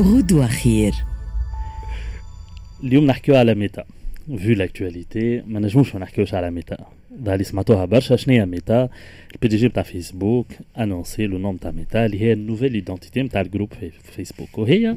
غدوة خير. اليوم نحكيو على Meta. vu l'actualité ما نجموش ما نحكيوش على Meta ظهر اللي سمعتوها برشا شنو هي Meta ال PDG نتاع Facebook annoncé le nom نتاع Meta اللي هي ال nouvelle identité نتاع ال groupe في فيسبوك وهي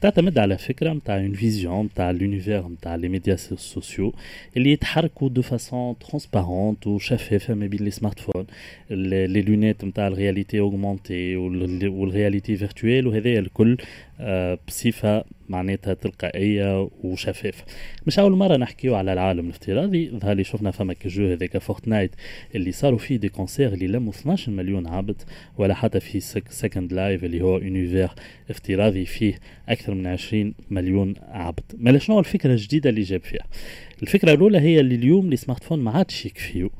تعتمد على فكره نتاع une vision نتاع l'univers نتاع les médias sociaux اللي يتحركوا de façon transparente وشفافه ما بين لي سمارت فون لي لونيت نتاع ال réalité augmentée وال réalité virtuelle وهذا الكل آه، بصفه معناتها تلقائية وشفافة. مش أول مرة نحكيو على العالم الافتراضي ظهر لي شفنا فما ك jeu هذاك Fortnite اللي صاروا فيه des concerts اللي لموا 12 مليون عبد ولا حتى في Second Life اللي هو univers افتراضي فيه أكثر من 20 مليون عبد ما شنو الفكرة الجديدة اللي جاب فيها؟ الفكرة الأولى هي اللي اليوم les smartphones ما عادش يكفيو.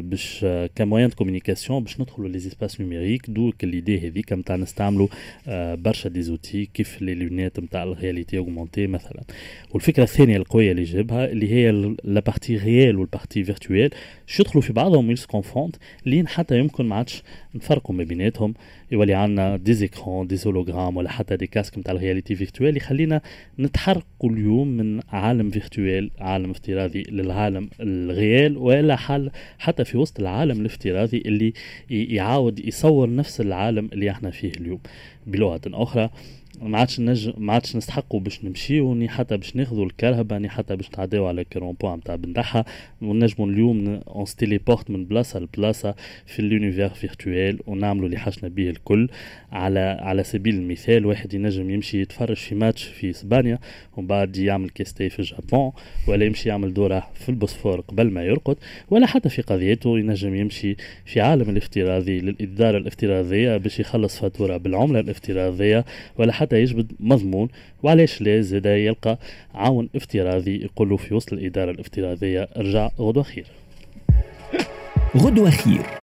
باش آه ك moyen de communication باش ندخلوا les espaces numériques donc l'idée هذيك نتاع نستعملوا آه برشا des outils كيف les lunettes نتاع ال réalité augmentée مثلا. والفكرة الثانية القوية اللي جابها اللي هي la partie réelle وال partie virtuelle شو يدخلوا في بعضهم ils se confondent لين حتى يمكن ما عادش نفرقوا ما بيناتهم. يولي عندنا des écrans des hologrammes ولا حتى des casques نتاع ال réalité virtuelle يخلينا نتحركوا اليوم من عالم virtuel عالم افتراضي للعالم ال réel ولا حل حتى في وسط العالم الافتراضي اللي يعاود يصور نفس العالم اللي إحنا فيه اليوم. بلغة أخرى ما عادش نج ما عادش نستحقوا باش نمشيو ni حتى باش ناخذوا الكرهبه ni حتى باش نتعداو على الكرومبو نتاع بن دحة ونجموا اليوم on se téléporte من بلاصة لبلاصة في l'univers virtuel ونعملوا اللي حشنا به الكل. على على سبيل المثال واحد ينجم يمشي يتفرج في ماتش في إسبانيا ومن بعد يعمل كيستي في الجابون ولا يمشي يعمل دورة في البوسفور قبل ما يرقد ولا حتى في قضيته ينجم يمشي في عالم الافتراضي للإدارة الافتراضية باش يخلص فاتورة بالعملة الافتراضية ولا حتى يجبد مضمون. وعلاش لا؟ زاد يلقى عون افتراضي يقول في وسط الإدارة الافتراضية ارجع غدوة خير. غدوة خير.